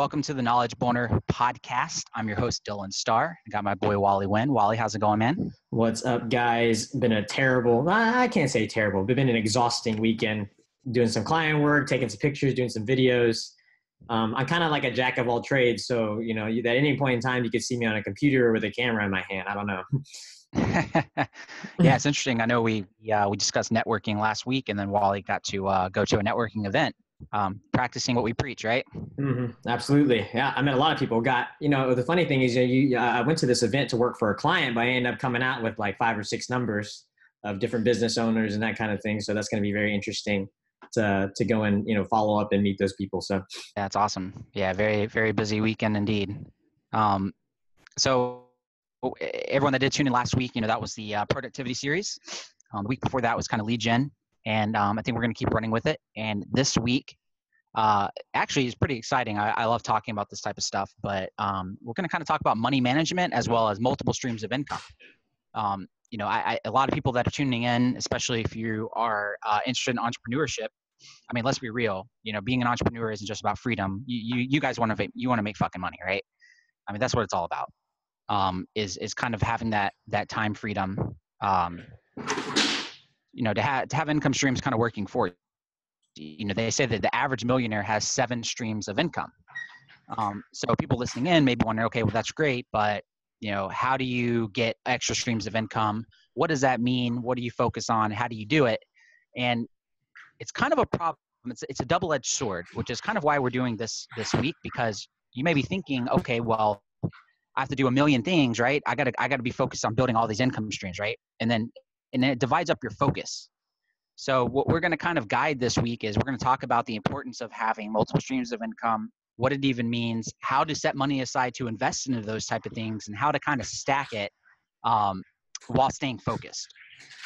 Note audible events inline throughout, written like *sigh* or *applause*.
welcome to the Knowledge Boner podcast. I'm your host, Dylan Starr. I got my boy Wally Wynn. Wally, how's it going, man? What's up, guys? Been a terrible, I can't say terrible, but been an exhausting weekend doing some client work, taking some pictures, doing some videos. Um, I'm kind of like a jack of all trades. So, you know, at any point in time, you could see me on a computer with a camera in my hand. I don't know. *laughs* *laughs* yeah, it's interesting. I know we yeah we discussed networking last week, and then Wally got to uh, go to a networking event, um, practicing what we preach, right? Mm-hmm. Absolutely. Yeah, I met a lot of people. Got you know the funny thing is you, know, you uh, I went to this event to work for a client, but I ended up coming out with like five or six numbers of different business owners and that kind of thing. So that's going to be very interesting to to go and you know follow up and meet those people. So that's awesome. Yeah, very very busy weekend indeed. Um, so everyone that did tune in last week, you know that was the uh, productivity series. Um, the week before that was kind of lead gen, and um, I think we're going to keep running with it. And this week, uh, actually, is pretty exciting. I, I, love talking about this type of stuff, but um, we're going to kind of talk about money management as well as multiple streams of income. Um, you know, I, I, a lot of people that are tuning in, especially if you are uh, interested in entrepreneurship, I mean, let's be real. You know, being an entrepreneur isn't just about freedom. You you, you guys want to you want to make fucking money, right? I mean, that's what it's all about. Um, is is kind of having that that time freedom. Um, you know, to have to have income streams kind of working for you. Know, they say that the average millionaire has seven streams of income. Um, so people listening in may be wondering okay, well that's great, but you know, how do you get extra streams of income? What does that mean? What do you focus on? How do you do it? And it's kind of a problem. It's, it's a double-edged sword, which is kind of why we're doing this this week because you may be thinking, okay, well, I have to do a million things, right? I gotta I gotta be focused on building all these income streams, right? And then and then it divides up your focus. So what we're going to kind of guide this week is we're going to talk about the importance of having multiple streams of income, what it even means, how to set money aside to invest into those type of things, and how to kind of stack it um, while staying focused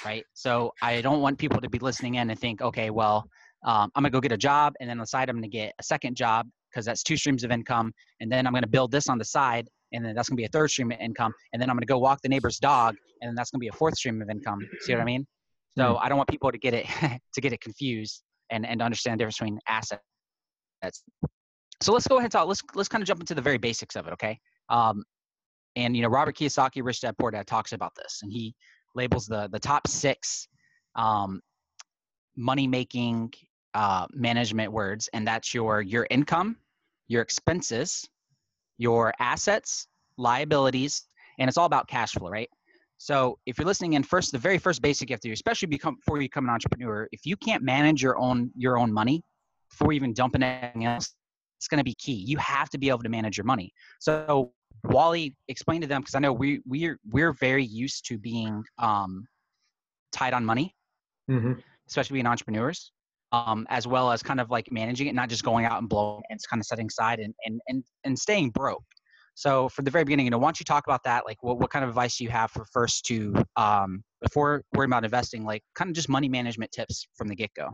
right? So I don't want people to be listening in and think, okay, well, um, I'm gonna go get a job, and then on the side I'm gonna get a second job because that's two streams of income, and then I'm gonna build this on the side, and then that's gonna be a third stream of income, and then I'm gonna go walk the neighbor's dog, and then that's gonna be a fourth stream of income. See what I mean? So hmm. I don't want people to get it *laughs* to get it confused and and understand the difference between assets. So let's go ahead and talk. Let's let's kind of jump into the very basics of it, okay? Um, and you know, Robert Kiyosaki, Rich Dad Poor Dad talks about this, and he labels the the top six um, money making uh, management words, and that's your your income, your expenses, your assets, liabilities, and it's all about cash flow, right? So if you're listening in first, the very first basic you have to do, especially become before you become an entrepreneur, if you can't manage your own your own money before even dumping anything else, it's going to be key. You have to be able to manage your money. So Wally, explain to them because I know we we're we're very used to being um, tied on money, mm-hmm. especially being entrepreneurs, um, as well as kind of like managing it, not just going out and blowing and it's kind of setting aside and and and and staying broke. So for the very beginning, you know, why don't you talk about that? Like, what what kind of advice do you have for first to um, before worrying about investing, like kind of just money management tips from the get go?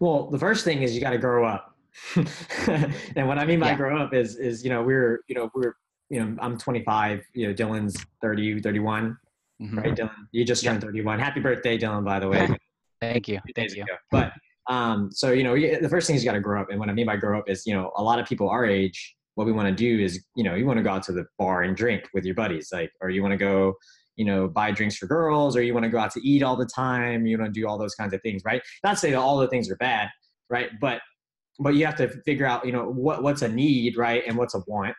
Well, the first thing is you got to grow up. *laughs* and what I mean by yeah. grow up is is you know we're you know we're you know, I'm 25, you know, Dylan's 30, 31, mm-hmm. right? Dylan, you just turned 31. Happy birthday, Dylan, by the way. *laughs* Thank you. Thank you. Ago. But, um, so, you know, the first thing is you got to grow up. And what I mean by grow up is, you know, a lot of people our age, what we want to do is, you know, you want to go out to the bar and drink with your buddies, like, or you want to go, you know, buy drinks for girls, or you want to go out to eat all the time. You want to do all those kinds of things, right? Not say that all the things are bad, right? But, but you have to figure out, you know, what, what's a need, right? And what's a want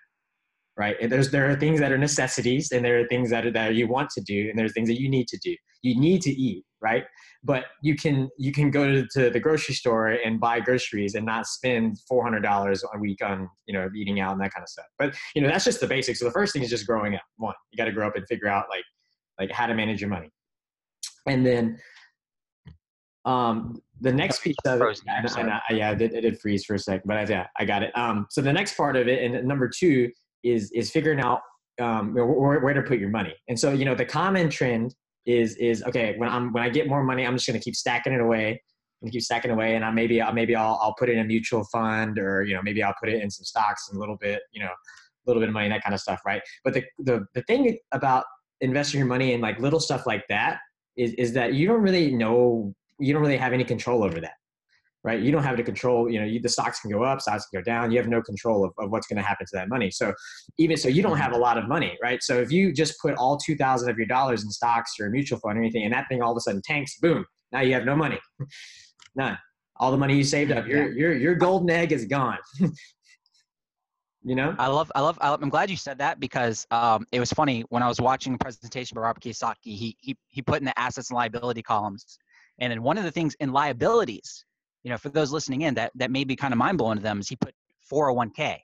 right? And there's there are things that are necessities, and there are things that are, that you want to do, and there's things that you need to do. You need to eat, right? But you can you can go to, to the grocery store and buy groceries and not spend four hundred dollars a week on you know eating out and that kind of stuff. But you know that's just the basics. So the first thing is just growing up. One, you got to grow up and figure out like like how to manage your money, and then um, the next piece of it, and, I, yeah, it did, it did freeze for a second, but I, yeah, I got it. Um, so the next part of it, and number two is is figuring out um, where, where to put your money. And so, you know, the common trend is is okay when I'm when I get more money, I'm just going to keep stacking it away and keep stacking away, and I maybe I'll, maybe I'll I'll put it in a mutual fund or you know maybe I'll put it in some stocks and a little bit you know a little bit of money that kind of stuff, right? But the the the thing about investing your money in like little stuff like that is is that you don't really know you don't really have any control over that right? You don't have to control, you know, you, the stocks can go up, stocks can go down. You have no control of, of what's going to happen to that money. So even so, you don't have a lot of money, right? So if you just put all 2000 of your dollars in stocks or a mutual fund or anything, and that thing all of a sudden tanks, boom, now you have no money, *laughs* none. All the money you saved up, your, your, your golden egg is gone. *laughs* you know i love i love i'm glad you said that because um, it was funny when i was watching a presentation by robert kiyosaki he, he he put in the assets and liability columns and then one of the things in liabilities you know for those listening in that that may be kind of mind-blowing to them is he put 401k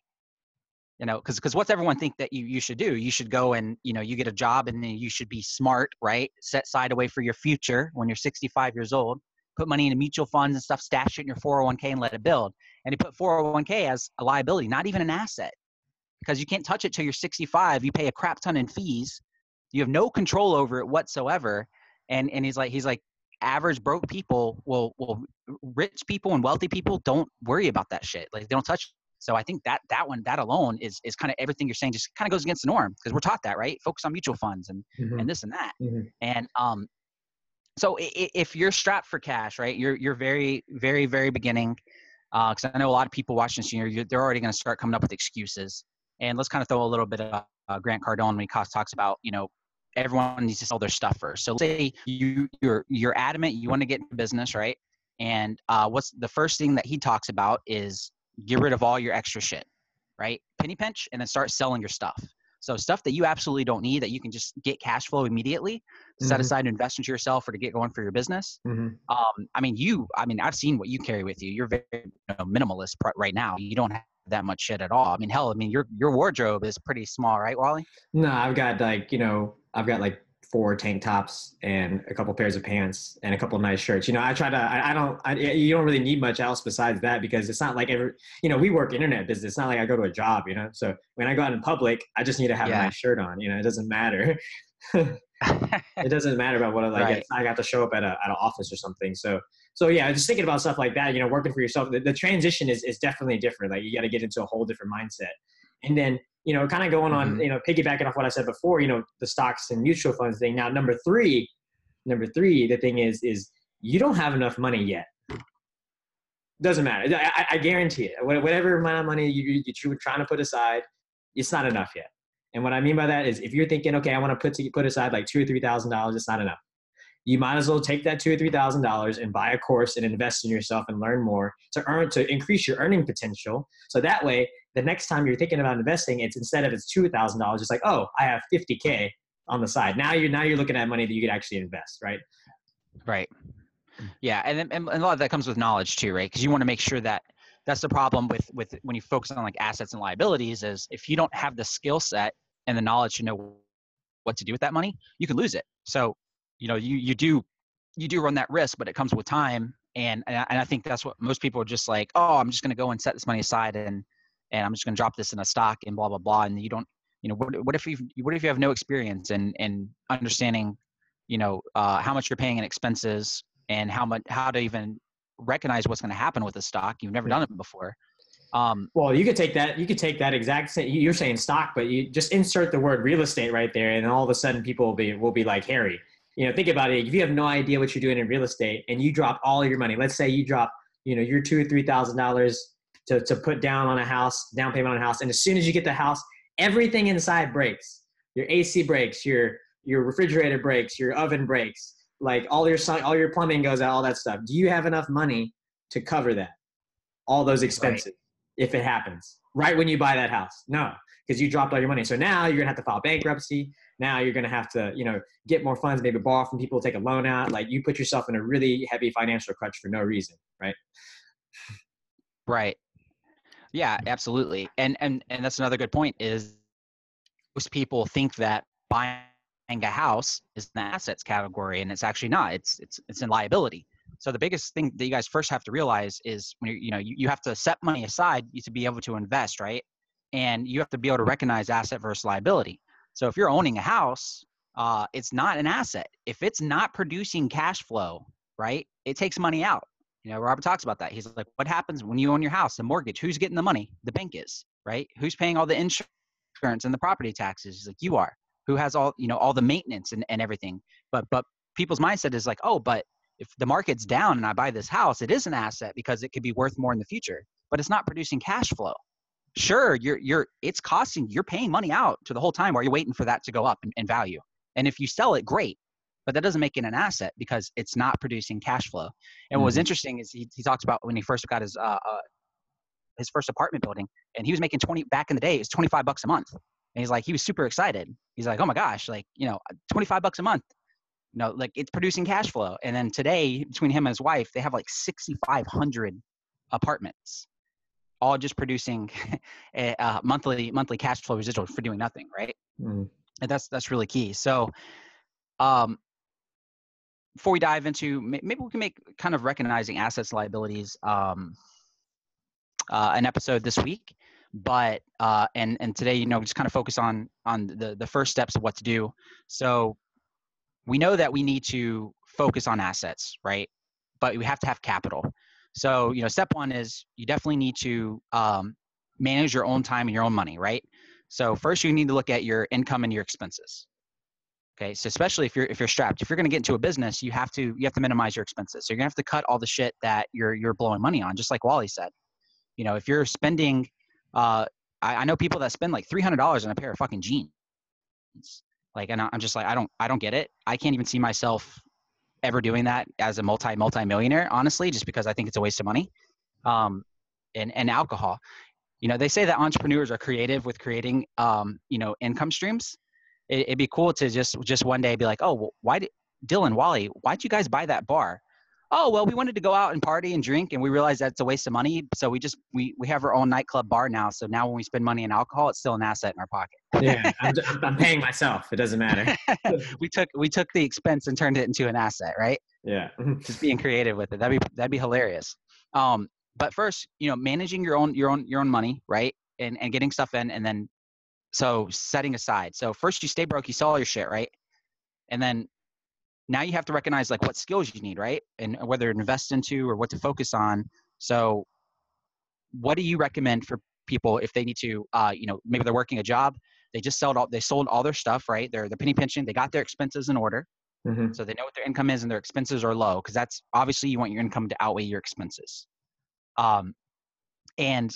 you know because because what's everyone think that you, you should do you should go and you know you get a job and then you should be smart right set side away for your future when you're 65 years old put money into mutual funds and stuff stash it in your 401k and let it build and he put 401k as a liability, not even an asset, because you can't touch it till you're 65. You pay a crap ton in fees. You have no control over it whatsoever. And and he's like he's like average broke people will will rich people and wealthy people don't worry about that shit. Like they don't touch. It. So I think that that one that alone is is kind of everything you're saying just kind of goes against the norm because we're taught that right. Focus on mutual funds and mm-hmm. and this and that. Mm-hmm. And um so if you're strapped for cash, right? You're you're very very very beginning because uh, I know a lot of people watching this, you know, they're already going to start coming up with excuses. And let's kind of throw a little bit of uh, Grant Cardone when he talks about, you know, everyone needs to sell their stuff first. So let's say you you're you're adamant you want to get into business, right? And uh, what's the first thing that he talks about is get rid of all your extra shit, right? Penny pinch and then start selling your stuff. So stuff that you absolutely don't need that you can just get cash flow immediately, mm-hmm. set aside to invest into yourself or to get going for your business. Mm-hmm. Um, I mean, you, I mean, I've seen what you carry with you. You're very you know, minimalist right now. You don't have that much shit at all. I mean, hell, I mean, your your wardrobe is pretty small, right, Wally? No, I've got like you know, I've got like four tank tops and a couple pairs of pants and a couple nice shirts. You know, I try to, I, I don't, I, you don't really need much else besides that because it's not like every, you know, we work internet business. It's not like I go to a job, you know? So when I go out in public, I just need to have yeah. a nice shirt on, you know, it doesn't matter. *laughs* it doesn't matter about what I like. Right. I got to show up at a, at an office or something. So, so yeah, just thinking about stuff like that, you know, working for yourself, the, the transition is, is definitely different. Like you got to get into a whole different mindset. And then you know, kind of going on, mm-hmm. you know, piggybacking off what I said before, you know, the stocks and mutual funds thing. Now, number three, number three, the thing is, is you don't have enough money yet. Doesn't matter. I, I guarantee it. Whatever amount of money you, you were trying to put aside, it's not enough yet. And what I mean by that is, if you're thinking, okay, I want to put to, put aside like two or three thousand dollars, it's not enough. You might as well take that two or three thousand dollars and buy a course and invest in yourself and learn more to earn to increase your earning potential. So that way, the next time you're thinking about investing, it's instead of it's two thousand dollars, it's like, oh, I have fifty k on the side. Now you're now you're looking at money that you could actually invest, right? Right. Yeah, and and a lot of that comes with knowledge too, right? Because you want to make sure that that's the problem with with when you focus on like assets and liabilities is if you don't have the skill set and the knowledge to know what to do with that money, you can lose it. So, you know, you you do you do run that risk, but it comes with time. And and I, and I think that's what most people are just like, oh, I'm just going to go and set this money aside and and I'm just going to drop this in a stock and blah blah blah. And you don't, you know, what, what if you what if you have no experience and and understanding, you know, uh, how much you're paying in expenses and how much how to even recognize what's going to happen with a stock. You've never done it before. Um, well, you could take that. You could take that exact. Same, you're saying stock, but you just insert the word real estate right there, and all of a sudden people will be will be like Harry. You know, think about it. If you have no idea what you're doing in real estate, and you drop all your money, let's say you drop, you know, your two or three thousand dollars to, to put down on a house, down payment on a house. And as soon as you get the house, everything inside breaks. Your AC breaks, your your refrigerator breaks, your oven breaks, like all your all your plumbing goes out, all that stuff. Do you have enough money to cover that? All those expenses right. if it happens right when you buy that house. No, because you dropped all your money. So now you're gonna have to file bankruptcy. Now you're gonna have to, you know, get more funds, maybe borrow from people, take a loan out. Like you put yourself in a really heavy financial crutch for no reason, right? Right. Yeah, absolutely. And and and that's another good point is most people think that buying a house is an assets category and it's actually not. It's it's it's in liability. So the biggest thing that you guys first have to realize is when you you know you, you have to set money aside to be able to invest, right? And you have to be able to recognize asset versus liability. So if you're owning a house, uh, it's not an asset. If it's not producing cash flow, right, it takes money out. You know, Robert talks about that. He's like, what happens when you own your house, the mortgage? Who's getting the money? The bank is, right? Who's paying all the insurance and the property taxes? He's like, you are. Who has all, you know, all the maintenance and, and everything. But but people's mindset is like, oh, but if the market's down and I buy this house, it is an asset because it could be worth more in the future, but it's not producing cash flow. Sure, you're you're it's costing you're paying money out to the whole time while you're waiting for that to go up in, in value. And if you sell it, great. But that doesn't make it an asset because it's not producing cash flow. And mm-hmm. what was mm-hmm. interesting is he, he talks about when he first got his uh, uh, his first apartment building and he was making 20 back in the day, it was 25 bucks a month. And he's like, he was super excited. He's like, oh my gosh, like, you know, 25 bucks a month you know, like it's producing cash flow. And then today, between him and his wife, they have like 6,500 apartments, all just producing *laughs* a, uh, monthly monthly cash flow residual for doing nothing, right? Mm. And that's that's really key. So, um, before we dive into, maybe we can make kind of recognizing assets liabilities um, uh, an episode this week. But uh, and and today, you know, just kind of focus on on the the first steps of what to do. So we know that we need to focus on assets, right? But we have to have capital. So, you know, step one is you definitely need to um, manage your own time and your own money, right? So first, you need to look at your income and your expenses. Okay, so especially if you're if you're strapped, if you're going to get into a business, you have to you have to minimize your expenses. So you're gonna have to cut all the shit that you're you're blowing money on, just like Wally said. You know, if you're spending, uh, I, I know people that spend like three hundred dollars on a pair of fucking jeans like, and I'm just like, I don't, I don't get it. I can't even see myself ever doing that as a multi multi millionaire, honestly, just because I think it's a waste of money. Um, and and alcohol, you know, they say that entrepreneurs are creative with creating, um, you know, income streams. It, would be cool to just just one day be like, oh, why did Dylan Wally? Why'd you guys buy that bar? oh well we wanted to go out and party and drink and we realized that's a waste of money so we just we we have our own nightclub bar now so now when we spend money on alcohol it's still an asset in our pocket. Yeah *laughs* I'm, I'm paying myself it doesn't matter. *laughs* We took we took the expense and turned it into an asset right? Yeah. *laughs* Just being creative with it that'd be that'd be hilarious. Um but first you know managing your own your own your own money right? And and getting stuff in and then so setting aside so first you stay broke you sell all your shit right? And then now you have to recognize like what skills you need right? And whether to invest into or what to focus on. So what do you recommend for people if they need to uh, you know maybe they're working a job they just sold all they sold all their stuff right? They're the penny pinching they got their expenses in order. Mm-hmm. so they know what their income is and their expenses are low because that's obviously you want your income to outweigh your expenses. Um, and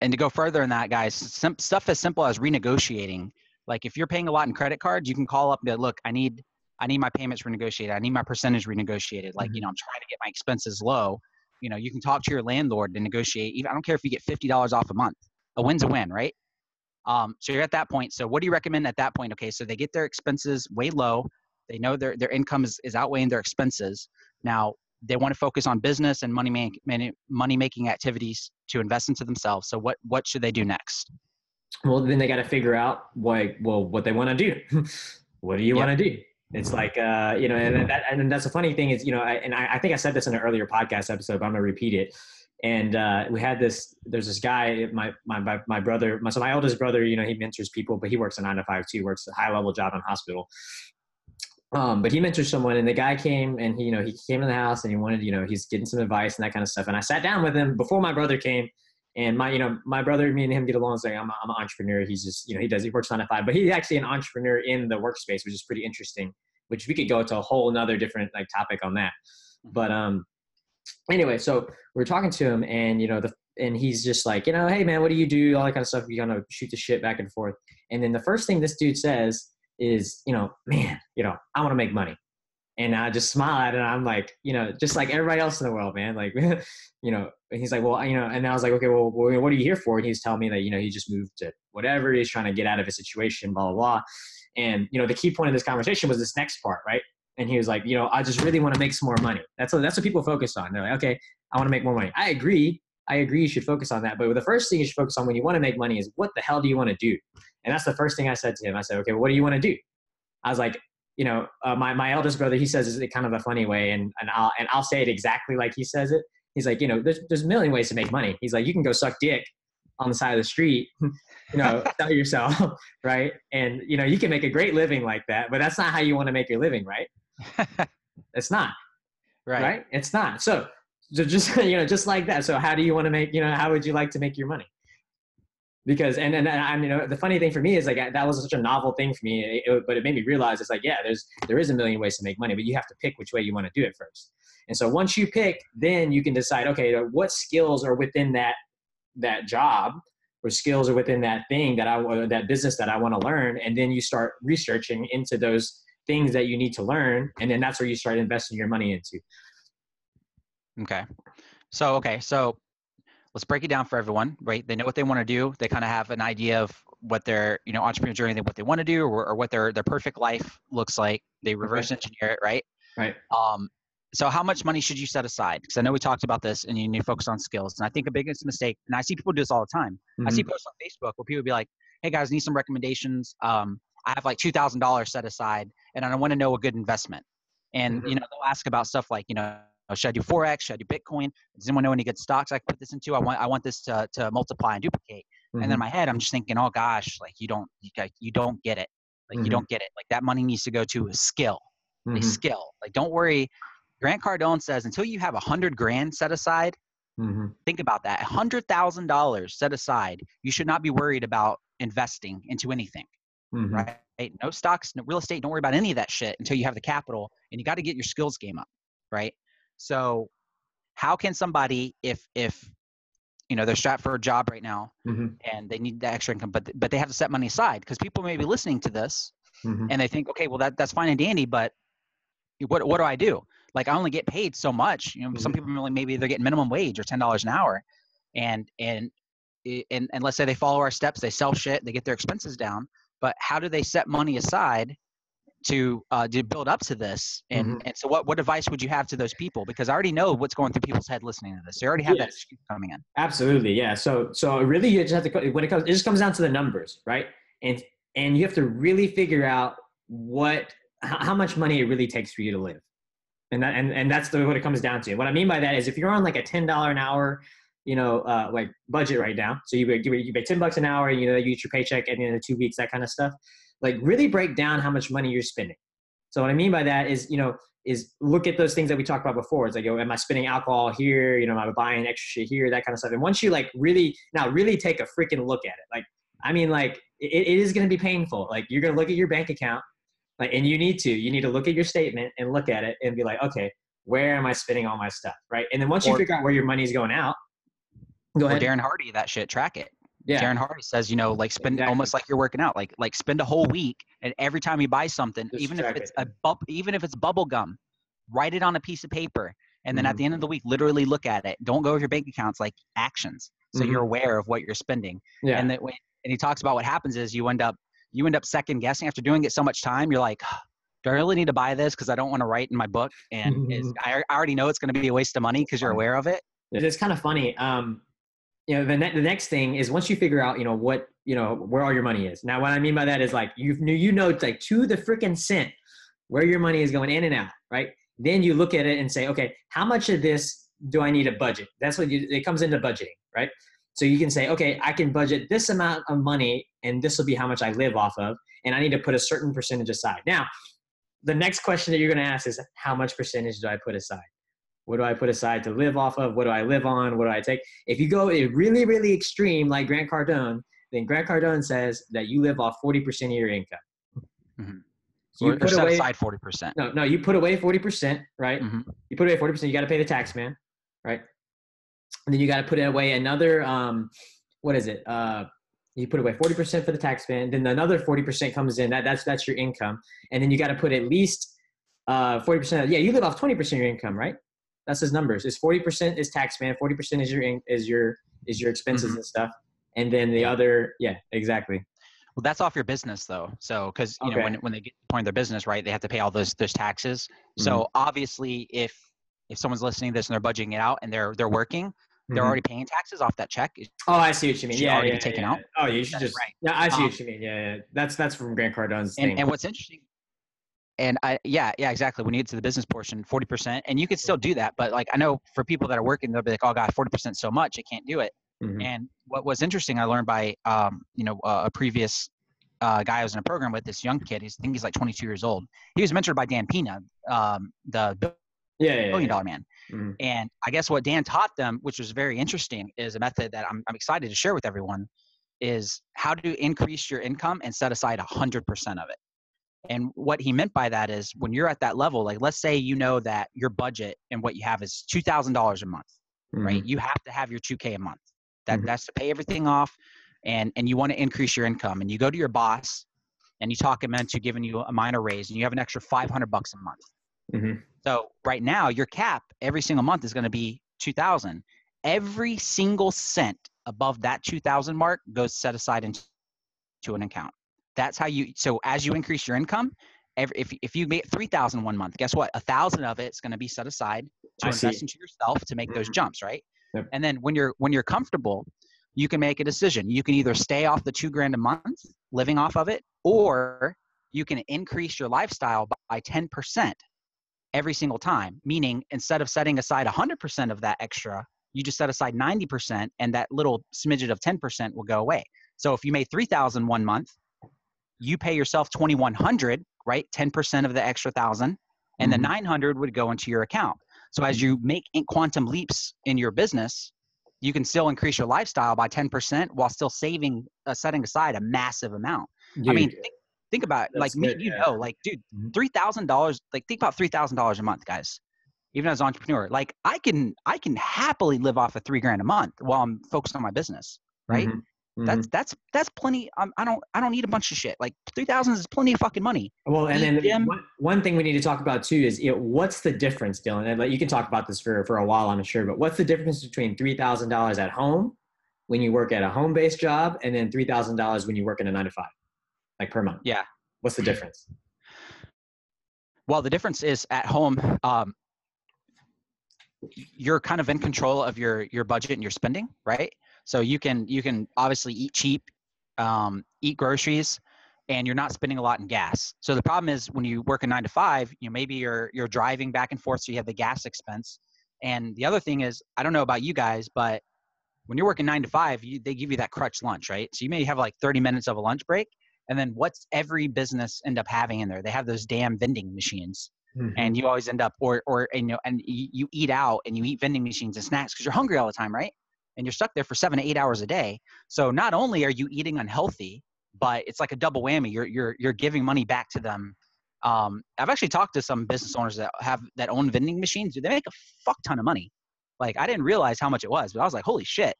and to go further in that guys sim- stuff as simple as renegotiating like if you're paying a lot in credit cards you can call up and be like, look i need I need my payments renegotiated. I need my percentage renegotiated. Like, mm-hmm. you know, I'm trying to get my expenses low. You know, you can talk to your landlord to negotiate. Even I don't care if you get fifty dollars off a month. A win's a win, right? Um, so you're at that point. So what do you recommend at that point? Okay, so they get their expenses way low. They know their their income is, is outweighing their expenses. Now they want to focus on business and money make, money making activities to invest into themselves. So what what should they do next? Well, then they got to figure out what well what they want to do. *laughs* what do you yep. want to do? It's like, uh, you know, and, that, and that's the funny thing is, you know, I, and I, I think I said this in an earlier podcast episode, but I'm gonna repeat it. And uh, we had this. There's this guy, my my my brother, my so my oldest brother. You know, he mentors people, but he works a nine to five too. Works a high level job in hospital. Um, but he mentored someone, and the guy came, and he, you know, he came in the house, and he wanted, you know, he's getting some advice and that kind of stuff. And I sat down with him before my brother came, and my, you know, my brother, me and him get along. It's like I'm, I'm an entrepreneur. He's just, you know, he does, he works nine to five, but he's actually an entrepreneur in the workspace, which is pretty interesting which we could go to a whole another different like topic on that. Mm-hmm. But um, anyway, so we're talking to him, and you know the and he's just like, you know, hey man, what do you do? All that kind of stuff. We kind of shoot the shit back and forth. And then the first thing this dude says is, you know, man, you know, I want to make money. And I just smile at it. And I'm like, you know, just like everybody else in the world, man. Like, *laughs* you know, and he's like, well, you know, and I was like, okay, well, what are you here for? And he's telling me that, you know, he just moved to whatever. He's trying to get out of a situation, blah, blah, blah. And you know, the key point of this conversation was this next part, right? And he was like, you know, I just really want to make some more money. That's what that's what people focus on. They're like, okay, I want to make more money. I agree. I agree. You should focus on that. But the first thing you should focus on when you want to make money is what the hell do you want to do? And that's the first thing I said to him. I said, okay, well, what do you want to do? I was like, you know, uh, my my eldest brother, he says it kind of a funny way, and and I'll and I'll say it exactly like he says it. He's like, you know, there's there's a million ways to make money. He's like, you can go suck dick on the side of the street, *laughs* you know, *laughs* sell yourself, *laughs* right? And you know, you can make a great living like that, but that's not how you want to make your living, right? it's not. Right. Right? It's not. So, so just you know, just like that. So how do you want to make, you know, how would you like to make your money? Because and and, I mean, you know, the funny thing for me is like that was such a novel thing for me, it, but it made me realize it's like yeah, there's there is a million ways to make money, but you have to pick which way you want to do it first. And so once you pick, then you can decide okay, uh, what skills are within that that job or skills are within that thing that I that business that I want to learn, and then you start researching into those things that you need to learn, and then that's where you start investing your money into. Okay. So okay, so let's break it down for everyone, right? They know what they want to do. They kind of have an idea of what their, you know, entrepreneur journey, what they want to do or, or what their, their perfect life looks like. They reverse okay. engineer it, right? Right. Um, so how much money should you set aside? Because I know we talked about this and you need to focus on skills. And I think a biggest mistake, and I see people do this all the time. Mm-hmm. I see mm-hmm. posts on Facebook where people be like, hey guys, need some recommendations. Um, I have like $2,000 set aside and I don't want to know a good investment. And, mm-hmm. you know, they'll ask about stuff like, you know, Oh, should I do forex? Should I do Bitcoin? Does anyone know any good stocks I can put this into? I want I want this to to multiply and duplicate. Mm-hmm. And then in my head, I'm just thinking, oh gosh, like you don't you, you don't get it. Like mm-hmm. you don't get it. Like that money needs to go to a skill, mm-hmm. a skill. Like don't worry. Grant Cardone says until you have a hundred grand set aside, mm-hmm. think about that. A hundred thousand dollars set aside, you should not be worried about investing into anything. Mm-hmm. Right? No stocks, no real estate. Don't worry about any of that shit until you have the capital, and you got to get your skills game up. Right? So how can somebody if if you know they're strapped for a job right now mm-hmm. and they need the extra income but but they have to set money aside because people may be listening to this mm-hmm. and they think okay well that that's fine and dandy but what what do I do like I only get paid so much you know mm-hmm. some people really maybe they're getting minimum wage or ten dollars an hour and and and and let's say they follow our steps they sell shit they get their expenses down but how do they set money aside to uh, to build up to this and mm-hmm. and so what what advice would you have to those people because i already know what's going through people's head listening to this they already have yes. that coming in absolutely yeah so so really you just have to when it comes it just comes down to the numbers right and and you have to really figure out what how much money it really takes for you to live and that and, and that's the what it comes down to what i mean by that is if you're on like a $10 an hour you know, uh, like budget right now. So you you, you pay ten bucks an hour. You know, you get your paycheck at the end of two weeks, that kind of stuff like really break down how much money you're spending. So what I mean by that is, you know, is look at those things that we talked about before. It's like, oh, am I spending alcohol here? You know, am I buying extra shit here? That kind of stuff. And once you like really now really take a freaking look at it, like I mean, like it, it is going to be painful. Like you're going to look at your bank account, like, and you need to. You need to look at your statement and look at it and be like, okay, where am I spending all my stuff, right? And then once or, you figure out where your money is going out, go ahead. Darren Hardy, that shit, track it. Yeah. Darren Hardy says, you know, like spend exactly. almost like you're working out, like like spend a whole week, and every time you buy something, Just even if it's it. a bu- even if it's bubble gum, write it on a piece of paper, and then mm-hmm. at the end of the week, literally look at it. Don't go with your bank accounts like actions, so mm-hmm. you're aware of what you're spending. Yeah. And that when and he talks about what happens is you end up you end up second guessing after doing it so much time. You're like, do I really need to buy this because I don't want to write in my book, and mm-hmm. *laughs* I, I already know it's going to be a waste of money because you're aware of it. It's kind of funny. Um, you know, the, ne- the next thing is once you figure out, you know, what, you know, where all your money is. Now, what I mean by that is like, you you know, like to the freaking cent where your money is going in and out, right? Then you look at it and say, okay, how much of this do I need a budget? That's what you, it comes into budgeting, right? So you can say, okay, I can budget this amount of money and this will be how much I live off of. And I need to put a certain percentage aside. Now, the next question that you're going to ask is how much percentage do I put aside? What do I put aside to live off of? What do I live on? What do I take? If you go really, really extreme, like Grant Cardone, then Grant Cardone says that you live off 40% of your income. Mm-hmm. So you put away, aside 40%. No, no, you put away 40%, right? Mm-hmm. You put away 40%, you got to pay the tax man, right? And then you got to put away another, um, what is it? Uh, you put away 40% for the tax man, then another 40% comes in, that, that's, that's your income. And then you got to put at least uh, 40%, yeah, you live off 20% of your income, right? That's his numbers. Is forty percent is tax man, forty percent is your is your is your expenses mm-hmm. and stuff, and then the other, yeah, exactly. Well, that's off your business though. So, because you okay. know when when they get to the point of their business, right, they have to pay all those those taxes. Mm-hmm. So obviously, if if someone's listening to this and they're budgeting it out and they're they're working, they're mm-hmm. already paying taxes off that check. Oh, I see what you mean. Yeah, already yeah, taken yeah. out. Oh, you should that's just. Right. Yeah, I see um, what you mean. Yeah, yeah, that's that's from Grant Cardone's and, thing. And what's interesting and I, yeah, yeah, exactly. When you get to the business portion, 40%, and you could still do that. But like, I know for people that are working, they'll be like, oh God, 40% so much, I can't do it. Mm-hmm. And what was interesting, I learned by, um, you know, uh, a previous uh, guy I was in a program with, this young kid, he's, I think he's like 22 years old. He was mentored by Dan Pena, um, the yeah, yeah, billion dollar man. Mm-hmm. And I guess what Dan taught them, which was very interesting, is a method that I'm, I'm excited to share with everyone. is how to increase your income and set aside 100% of it. And what he meant by that is when you're at that level, like let's say you know that your budget and what you have is $2,000 a month, mm-hmm. right? You have to have your 2K a month. That, mm-hmm. That's to pay everything off and, and you want to increase your income. And you go to your boss and you talk him into giving you a minor raise and you have an extra 500 bucks a month. Mm-hmm. So right now your cap every single month is going to be 2000. Every single cent above that 2000 mark goes set aside into an account. That's how you so as you increase your income, every, if if you make 3000 one month, guess what? A thousand of it's going to be set aside to I invest see. into yourself to make mm-hmm. those jumps, right? Yep. And then when you're when you're comfortable, you can make a decision. You can either stay off the 2 grand a month living off of it or you can increase your lifestyle by 10% every single time, meaning instead of setting aside 100% of that extra, you just set aside 90% and that little smidget of 10% will go away. So if you made 3000 one month, you pay yourself 2100, right? 10% of the extra 1000 and mm-hmm. the 900 would go into your account. So as you make quantum leaps in your business, you can still increase your lifestyle by 10% while still saving uh, setting aside a massive amount. Dude, I mean, think, think about it. like me, you yeah. know, like dude, mm-hmm. three thousand dollars. Like think about three thousand dollars a month, guys. Even as an entrepreneur, like I can I can happily live off of three grand a month while I'm focused on my business, right? Mm-hmm. Mm-hmm. That's that's that's plenty. Um, I don't I don't need a bunch of shit. Like three thousand is plenty of fucking money. Well, and then one, one thing we need to talk about too is you know, what's the difference, Dylan? And like, you can talk about this for for a while, I'm sure. But what's the difference between three thousand dollars at home when you work at a home based job, and then three thousand dollars when you work in a nine to five, like per month? Yeah. What's the difference? Well, the difference is at home. Um, you're kind of in control of your your budget and your spending, right? So you can you can obviously eat cheap, um, eat groceries, and you're not spending a lot in gas. So the problem is when you work a nine to five, you know maybe you're you're driving back and forth, so you have the gas expense. And the other thing is, I don't know about you guys, but when you're working nine to five, you, they give you that crutch lunch, right? So you may have like 30 minutes of a lunch break, and then what's every business end up having in there? They have those damn vending machines. Mm-hmm. And you always end up, or or and, you know, and you eat out and you eat vending machines and snacks because you're hungry all the time, right? And you're stuck there for seven to eight hours a day. So not only are you eating unhealthy, but it's like a double whammy. You're you're you're giving money back to them. Um, I've actually talked to some business owners that have that own vending machines. Do they make a fuck ton of money. Like I didn't realize how much it was, but I was like, holy shit.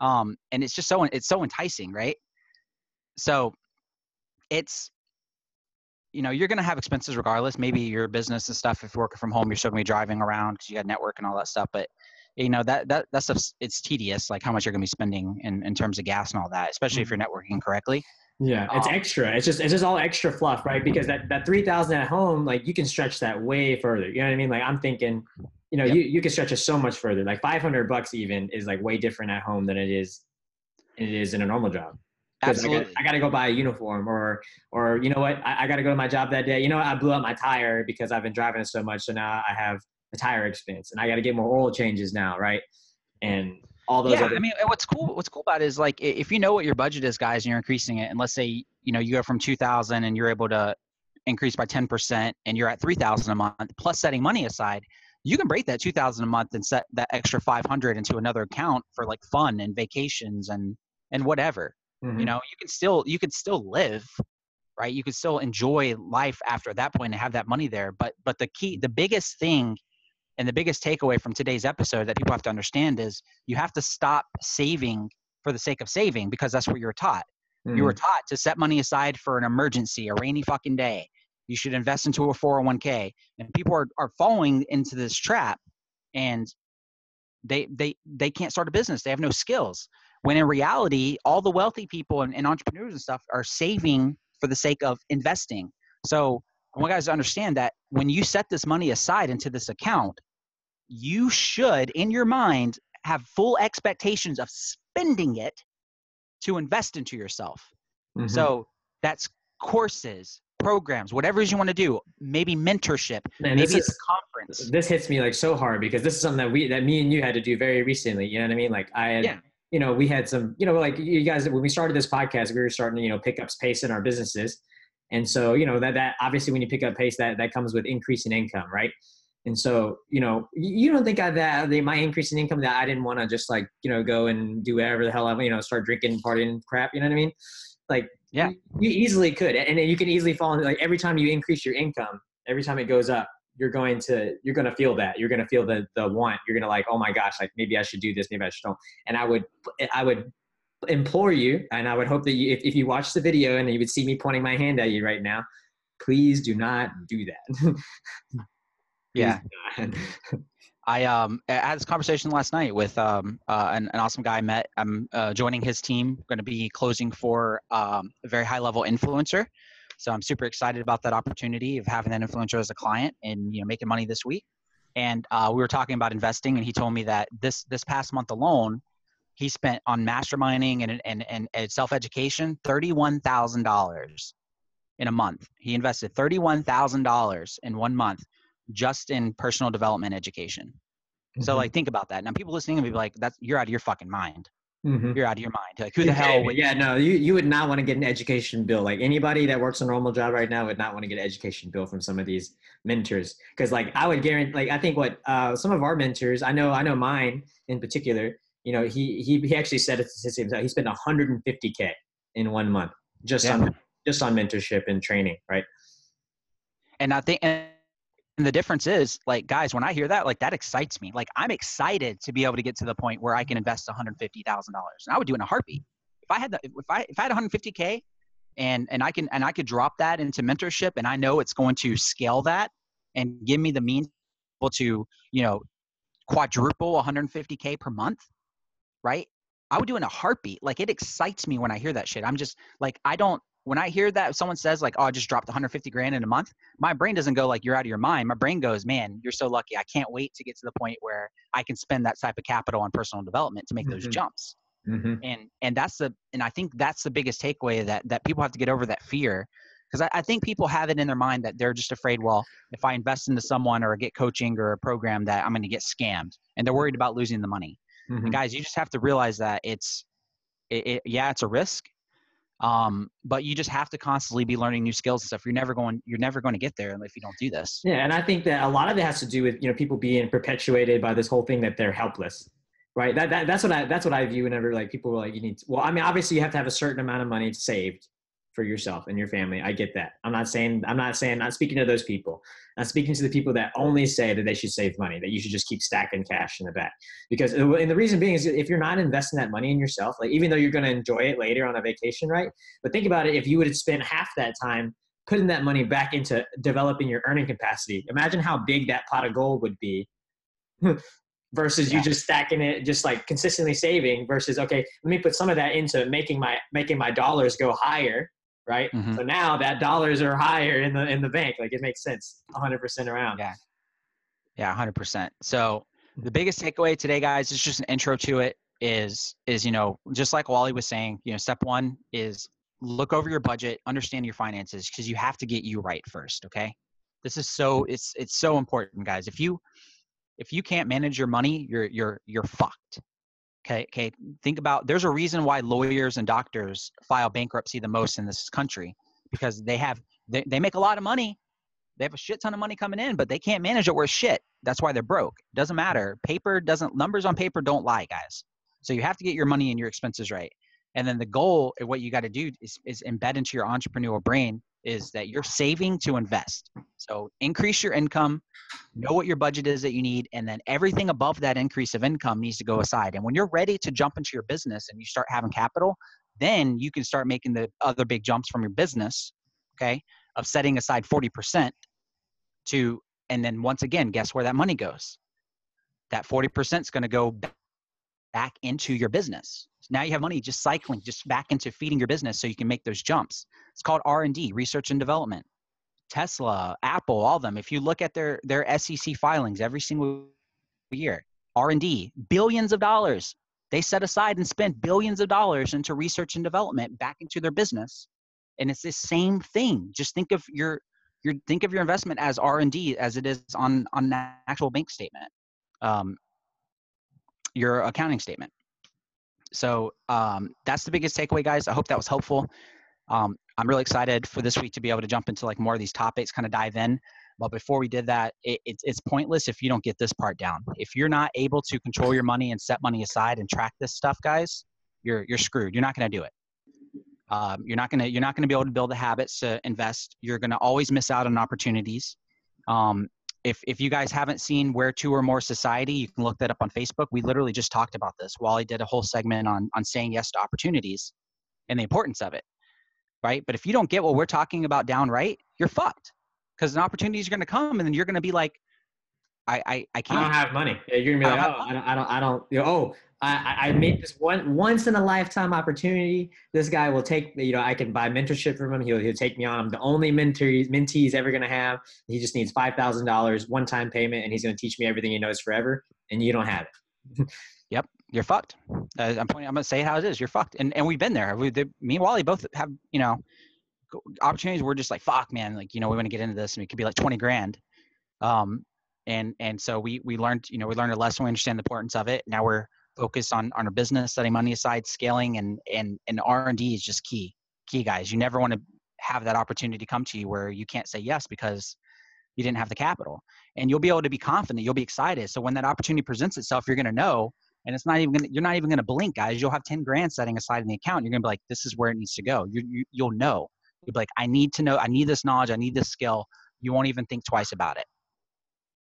Um, and it's just so it's so enticing, right? So it's you know you're going to have expenses regardless maybe your business and stuff if you're working from home you're still going to be driving around because you got network and all that stuff but you know that that that stuff it's tedious like how much you're going to be spending in, in terms of gas and all that especially if you're mm-hmm. networking correctly yeah it's um, extra it's just it's just all extra fluff right because that that 3000 at home like you can stretch that way further you know what i mean like i'm thinking you know yep. you, you can stretch it so much further like 500 bucks even is like way different at home than it is it is in a normal job Absolutely. I got, to go buy a uniform or, or you know what, I, I got to go to my job that day. You know, I blew up my tire because I've been driving it so much. So now I have the tire expense and I got to get more oil changes now, right? And all those. Yeah, other- I mean, what's cool? What's cool about it is like if you know what your budget is, guys, and you're increasing it, and let's say you know you go from two thousand and you're able to increase by ten percent, and you're at three thousand a month plus setting money aside. You can break that two thousand a month and set that extra five hundred into another account for like fun and vacations and and whatever. Mm-hmm. You know, you can still you can still live right you can still enjoy life after that point and have that money there but but the key the biggest thing and the biggest takeaway from today's episode that people have to understand is you have to stop saving for the sake of saving because that's what you're taught. Mm. You were mm. taught to set money aside for an emergency, a rainy fucking day. You should invest into a 401k. And people are, are falling into this trap and they they they can't start a business. They have no skills. When in reality, all the wealthy people and, and entrepreneurs and stuff are saving for the sake of investing. So I want guys to understand that when you set this money aside into this account, you should, in your mind, have full expectations of spending it to invest into yourself. Mm-hmm. So that's courses, programs, whatever it is you want to do. Maybe mentorship. Man, maybe it's a conference. This hits me like so hard because this is something that we that me and you had to do very recently. You know what I mean? Like I had. Yeah. You know, we had some, you know, like you guys, when we started this podcast, we were starting to, you know, pick up pace in our businesses. And so, you know, that, that obviously when you pick up pace, that, that comes with increasing income, right? And so, you know, you don't think I, that my increase in income that I didn't want to just like, you know, go and do whatever the hell I, want, you know, start drinking, partying, crap. You know what I mean? Like, yeah, you, you easily could, and you can easily fall into like every time you increase your income, every time it goes up, you're going to you're going to feel that you're going to feel the the want. You're going to like, oh my gosh, like maybe I should do this, maybe I should don't. And I would I would implore you, and I would hope that you, if, if you watch the video and you would see me pointing my hand at you right now, please do not do that. *laughs* yeah. *laughs* I um I had this conversation last night with um uh, an, an awesome guy I met. I'm uh, joining his team. Going to be closing for um, a very high level influencer. So I'm super excited about that opportunity of having that influencer as a client and you know making money this week. And uh, we were talking about investing, and he told me that this this past month alone, he spent on masterminding and and and, and self education thirty one thousand dollars in a month. He invested thirty one thousand dollars in one month just in personal development education. Mm-hmm. So like think about that. Now people listening will be like, "That's you're out of your fucking mind." Mm-hmm. You're out of your mind. Like who the hell? Would- yeah, no, you you would not want to get an education bill. Like anybody that works a normal job right now would not want to get an education bill from some of these mentors. Because like I would guarantee, like I think what uh, some of our mentors, I know, I know mine in particular. You know, he he he actually said it himself. He spent 150k in one month just yeah. on just on mentorship and training, right? And I think. And- and the difference is, like, guys, when I hear that, like, that excites me. Like, I'm excited to be able to get to the point where I can invest $150,000, and I would do it in a heartbeat. If I had the, if I if I had 150k, and and I can and I could drop that into mentorship, and I know it's going to scale that and give me the means to you know quadruple 150k per month, right? I would do it in a heartbeat. Like, it excites me when I hear that shit. I'm just like, I don't when I hear that someone says like, "Oh, I just dropped 150 grand in a month," my brain doesn't go like, "You're out of your mind." My brain goes, "Man, you're so lucky. I can't wait to get to the point where I can spend that type of capital on personal development to make mm-hmm. those jumps." Mm-hmm. And and that's the and I think that's the biggest takeaway that that people have to get over that fear because I, I, think people have it in their mind that they're just afraid. Well, if I invest into someone or get coaching or a program, that I'm going to get scammed, and they're worried about losing the money. Mm-hmm. Guys, you just have to realize that it's it, it, yeah, it's a risk, um, but you just have to constantly be learning new skills and stuff. You're never going you're never going to get there if you don't do this. Yeah and i think that a lot of it has to do with you know people being perpetuated by this whole thing that they're helpless right? That, that that's what i that's what i view whenever like people are like you need to, well i mean obviously you have to have a certain amount of money saved for yourself and your family. I get that. I'm not saying I'm not saying not speaking to those people. I'm speaking to the people that only say that they should save money, that you should just keep stacking cash in the back. Because uh, and the reason being is if you're not investing that money in yourself, like even though you're going to enjoy it later on a vacation, right? But think about it: if you would have spent half that time putting that money back into developing your earning capacity, imagine how big that pot of gold would be. *laughs* versus yeah. you just stacking it just like consistently saving versus okay let me put some of that into making my making my dollars go higher right? Mm-hmm. So now that dollars are higher in the in the bank. Like it makes sense 100% around. Yeah. Yeah, 100%. So the biggest takeaway today guys is just an intro to it is is you know, just like Wally was saying, you know, step 1 is look over your budget, understand your finances because you have to get you right first, okay? This is so it's it's so important guys. If you if you can't manage your money, you're you're you're fucked. Okay, okay. Think about there's a reason why lawyers and doctors file bankruptcy the most in this country because they have they, they make a lot of money. They have a shit ton of money coming in, but they can't manage it worth shit. That's why they're broke. Doesn't matter. Paper doesn't numbers on paper don't lie, guys. So you have to get your money and your expenses right. And then the goal, what you got to do is, is embed into your entrepreneurial brain is that you're saving to invest. So increase your income, know what your budget is that you need, and then everything above that increase of income needs to go aside. And when you're ready to jump into your business and you start having capital, then you can start making the other big jumps from your business, okay, of setting aside 40% to, and then once again, guess where that money goes? That 40% is going to go back into your business. So now you have money just cycling just back into feeding your business so you can make those jumps. It's called R&D, research and development. Tesla, Apple, all of them. If you look at their their SEC filings every single year, R&D, billions of dollars. They set aside and spend billions of dollars into research and development back into their business. And it's the same thing. Just think of your your think of your investment as R&D as it is on on an actual bank statement. Um, your accounting statement. So um, that's the biggest takeaway, guys. I hope that was helpful. Um, I'm really excited for this week to be able to jump into like more of these topics, kind of dive in. But before we did that, it, it's pointless if you don't get this part down. If you're not able to control your money and set money aside and track this stuff, guys, you're you're screwed. You're not going to do it. Um, you're not gonna you're not gonna be able to build the habits to invest. You're gonna always miss out on opportunities. Um, if if you guys haven't seen where two or more society, you can look that up on Facebook. We literally just talked about this. Wally did a whole segment on on saying yes to opportunities and the importance of it, right? But if you don't get what we're talking about downright, you're fucked because an opportunity is going to come, and then you're going to be like, I I, I can't. I don't have money. Yeah, you're gonna be like, oh, I don't, I don't, I don't. You know, oh, I, I made this one once in a lifetime opportunity. This guy will take, you know, I can buy mentorship from him. He'll, he'll take me on. I'm the only mentor, mentee he's ever going to have. He just needs $5,000 one time payment and he's going to teach me everything he knows forever. And you don't have it. *laughs* You're fucked. Uh, I'm pointing, I'm to say how it is. You're fucked. And, and we've been there. We, the, me and Wally both have, you know, opportunities. We're just like, fuck man. Like, you know, we want to get into this and it could be like 20 grand. Um, and, and so we, we learned, you know, we learned a lesson. We understand the importance of it. Now we're, focused on on our business, setting money aside, scaling, and and and R and D is just key. Key guys, you never want to have that opportunity come to you where you can't say yes because you didn't have the capital, and you'll be able to be confident. You'll be excited. So when that opportunity presents itself, you're going to know, and it's not even gonna, you're not even going to blink, guys. You'll have ten grand setting aside in the account. You're going to be like, this is where it needs to go. You, you you'll know. You'll be like, I need to know. I need this knowledge. I need this skill. You won't even think twice about it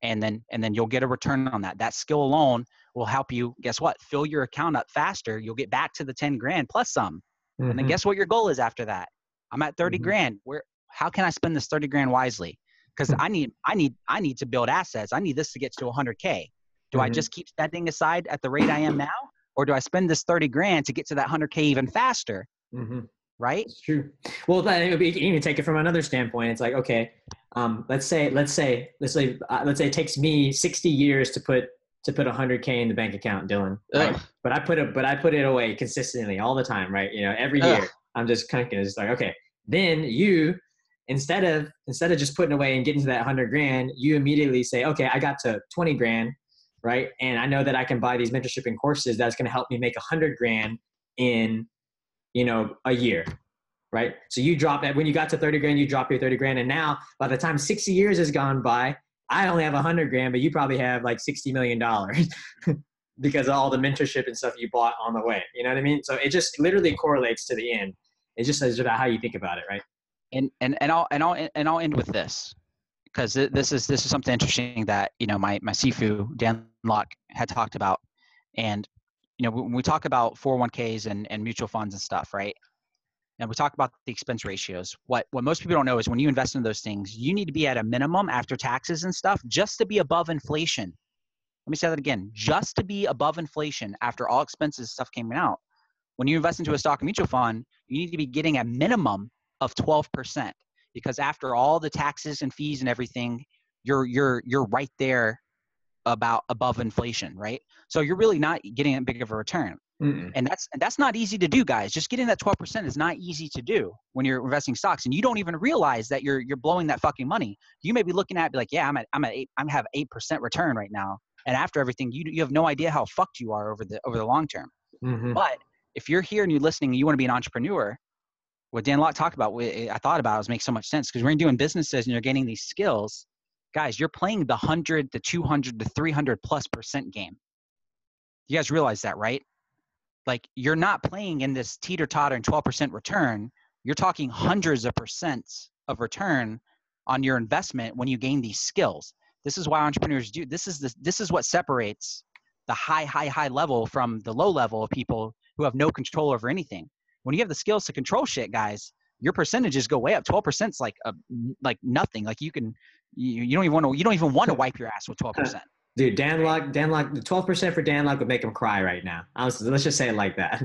and then and then you'll get a return on that that skill alone will help you guess what fill your account up faster you'll get back to the 10 grand plus some mm-hmm. and then mm-hmm. guess what your goal is after that i'm at 30 mm-hmm. grand where how can i spend this 30 grand wisely because mm-hmm. i need i need i need to build assets i need this to get to 100k do i mm-hmm. just keep spending aside at the rate i am now or do i spend this 30 grand to get to that 100k even faster mm-hmm. right it's true well you can even take it from another standpoint it's like okay um, let's say let's say let's say uh, let's say it takes me 60 years to put to put 100k in the bank account dylan right? but i put it but i put it away consistently all the time right you know every year i'm just kind of just like okay then you instead of instead of just putting away and getting to that 100 grand you immediately say okay i got to 20 grand right and i know that i can buy these mentorship and courses that's going to help me make a 100 grand in you know a year right? So you drop that when you got to 30 grand, you drop your 30 grand. And now by the time 60 years has gone by, I only have a 100 grand, but you probably have like 60 million dollars *laughs* because of all the mentorship and stuff you bought on the way. You know what I mean? So it just literally correlates to the end. It just says about how you think about it, right? And and and I'll and I'll and I'll end with this because this is this is something interesting that you know my my Sifu Dan Lok had talked about, and you know when we talk about 401ks and and mutual funds and stuff, right? and we talk about the expense ratios. What what most people don't know is when you invest in those things, you need to be at a minimum after taxes and stuff just to be above inflation. Let me say that again, just to be above inflation after all expenses stuff came out. When you invest into a stock mutual fund, you need to be getting a minimum of 12% because after all the taxes and fees and everything, you're you're you're right there about above inflation, right? So you're really not getting a big of a return. Mm-mm. And that's and that's not easy to do, guys. Just getting that 12% is not easy to do when you're investing stocks, and you don't even realize that you're you're blowing that fucking money. You may be looking at be like, yeah, I'm at I'm at eight, I'm have eight percent return right now, and after everything, you you have no idea how fucked you are over the over the long term. Mm-hmm. But if you're here and you're listening, and you want to be an entrepreneur. What Dan Lok talked about, I thought about, was makes so much sense because when you're doing businesses and you're gaining these skills, guys, you're playing the hundred, the two hundred, the three hundred plus percent game. You guys realize that, right? like you're not playing in this teeter totter and 12% return. You're talking hundreds of percents of return on your investment when you gain these skills. This is why entrepreneurs do. This is the, this is what separates the high, high, high level from the low level of people who have no control over anything. When you have the skills to control shit, guys, your percentages go way up. 12% is like a, like nothing. Like you can, you, you don't even want to, you don't even want to wipe your ass with 12%. Dude, Dan Lok, Dan Lok, the twelve percent for Dan Lok would make him cry right now. Honestly, let's just say it like that.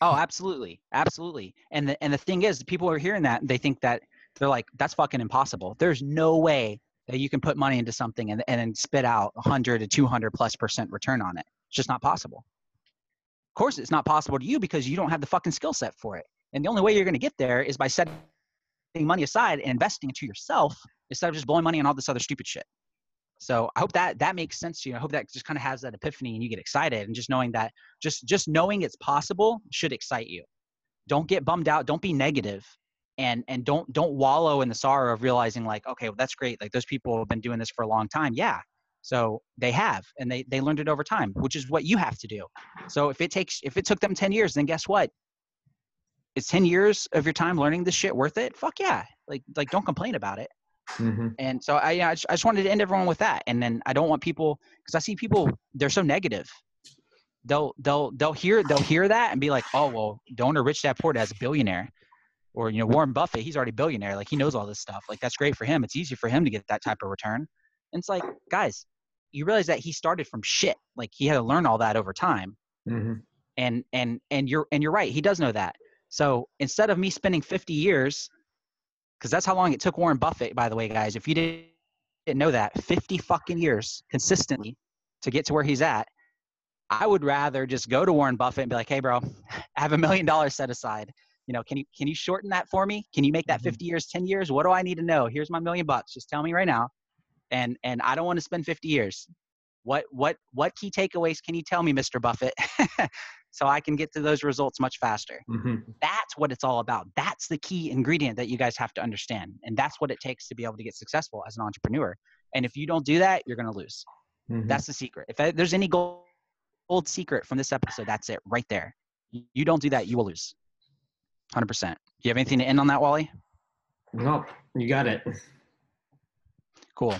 Oh, absolutely, absolutely. And the and the thing is, people are hearing that and they think that they're like, that's fucking impossible. There's no way that you can put money into something and and then spit out 100 to 200 plus percent return on it. It's just not possible. Of course, it's not possible to you because you don't have the fucking skill set for it. And the only way you're going to get there is by setting money aside and investing into yourself instead of just blowing money on all this other stupid shit. So I hope that that makes sense to you. I hope that just kind of has that epiphany and you get excited and just knowing that just just knowing it's possible should excite you. Don't get bummed out. Don't be and and don't don't wallow in the sorrow of realizing like okay well, that's great like those people have been doing this for a long time yeah so they have and they they learned it over time which is what you have to do so if it takes if it took them 10 years then guess what is 10 years of your time learning this shit worth it? Fuck yeah. Like like don't complain about it. Mm-hmm. and so I, I just, I just wanted to end everyone with that. And then i don't want people because i see people they're so negative. They'll they'll they'll hear they'll hear that and be like oh well donor rich dad poor dad's a billionaire. Or you know warren buffett he's already billionaire. Like he knows all this stuff. Like that's great for him. It's easy for him to get that type of return. And it's like guys you realize that he started from shit. Like he had to learn all that over time. Mm-hmm. and and and you're and you're right. He does know that so instead of me spending 50 years because that's how long it took warren buffett by the way guys if you didn't know that 50 fucking years consistently to get to where he's at i would rather just go to warren buffett and be like hey bro *laughs* i have a million dollars set aside. You know can you can you shorten that for me? Can you make that Mhm. 50 years 10 years? What do i need to know? Here's my million bucks. Just tell me right now. And and i don't want to spend 50 years. What what what key takeaways can you tell me mr buffett *laughs* so i can get to those results much faster Mm-hmm. that's what it's all about that's the key ingredient that you guys have to understand and that's what it takes to be able to get successful as an entrepreneur and if you don't do that you're going to lose Mm-hmm. that's the secret if there's any gold, gold secret from this episode that's it right there you don't do that you will lose 100% do you have anything to end on that wally Nope, you got it. Cool.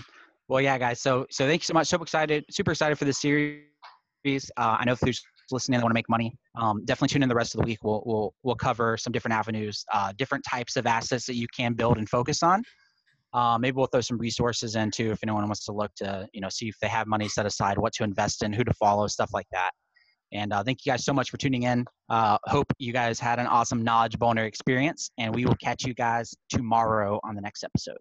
Well, yeah, guys. So, so thank you so much. So excited, super excited for this series. Uh, I know if there's listening that want to make money, um, definitely tune in the rest of the week. We'll we'll we'll cover some different avenues, uh, different types of assets that you can build and focus on. Uh, maybe we'll throw some resources in too if anyone wants to look to you know see if they have money set aside, what to invest in, who to follow, stuff like that. And uh, thank you guys so much for tuning in. Uh, hope you guys had an awesome knowledge boner experience, and we will catch you guys tomorrow on the next episode.